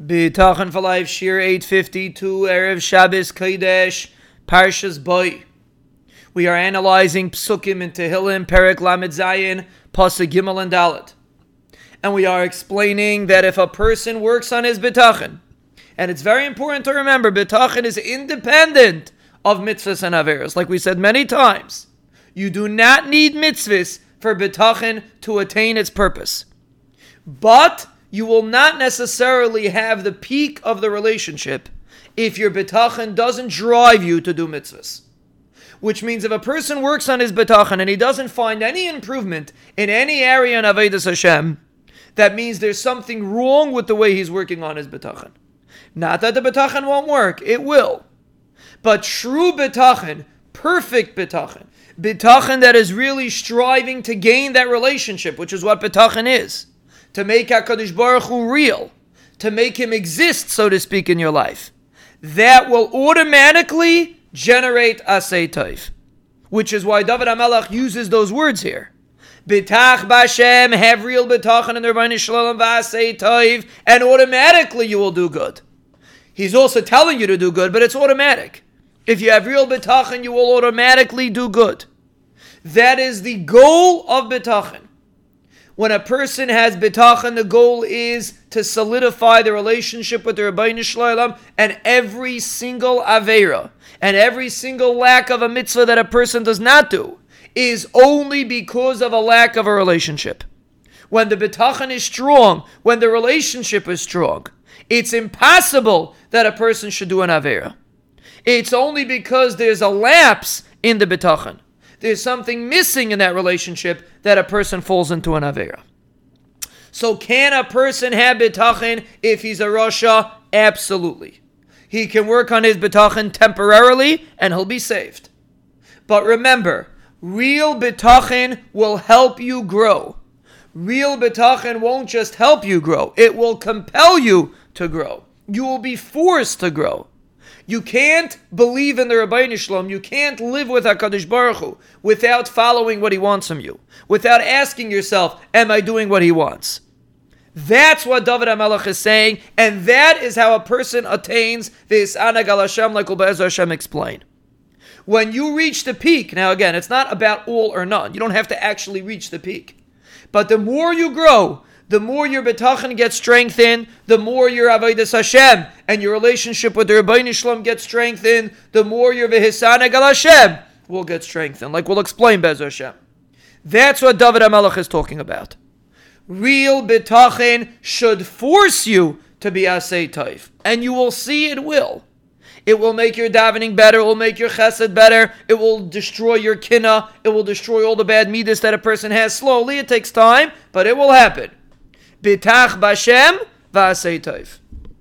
B'tachan for life, Shir 852, Erev Shabbos Kodesh, Parshas Boy. We are analyzing Psukim in Tehillim, Perek Lamed Zayin, Pasuk Gimel and Dalet. And we are explaining that if a person works on his B'tachan, and it's very important to remember, B'tachan is independent of mitzvahs and averos, like we said many times. You do not need mitzvahs for B'tachan to attain its purpose. But you will not necessarily have the peak of the relationship if your betachan doesn't drive you to do mitzvahs. Which means if a person works on his betachan and he doesn't find any improvement in any area in Avodas Hashem, that means there's something wrong with the way he's working on his betachan. Not that the betachan won't work, it will. But true betachan, perfect betachan, betachan that is really striving to gain that relationship, which is what betachan is to make HaKadosh Baruch Hu real, to make him exist, so to speak, in your life, that will automatically generate Asay Taif. Which is why David HaMelech uses those words here. Bitach Bashem, have real bitachon in the Ribono Shel Olam V'asei Taif, and automatically you will do good. He's also telling you to do good, but it's automatic. If you have real bitachon, you will automatically do good. That is the goal of bitachon. When a person has bitachon, the goal is to solidify the relationship with the Ribono Shel Olam and every single avera and every single lack of a mitzvah that a person does not do is only because of a lack of a relationship. When the bitachon is strong, when the relationship is strong, it's impossible that a person should do an avera. It's only because there's a lapse in the bitachon there's something missing in that relationship that a person falls into an Avera. So, can a person have bitachon if he's a Rasha? Absolutely. He can work on his bitachon temporarily and he'll be saved. But remember, real bitachon will help you grow. Real bitachon won't just help you grow, it will compel you to grow. You will be forced to grow. You can't believe in the Ribono Shel Olam. You can't live with HaKadosh Baruch Hu without following what he wants from you, without asking yourself, am I doing what he wants? That's what David HaMelech is saying, and that is how a person attains this Anagal Hashem, like Ulbe'ez Hashem explained. When you reach the peak, now again, it's not about all or none. You don't have to actually reach the peak. But the more you grow, the more your betachan gets strengthened, the more your avodas Hashem and your relationship with the Ribono Shel Olam gets strengthened, the more your v'hisaneg al Hashem will get strengthened. Like we'll explain Bez Hashem. That's what David HaMelech is talking about. Real betachan should force you to be asay taif, and you will see it will. It will make your davening better. It will make your chesed better. It will destroy your kina. It will destroy all the bad midas that a person has. Slowly, it takes time, but it will happen. Bitach Bashem V'asei Toiv.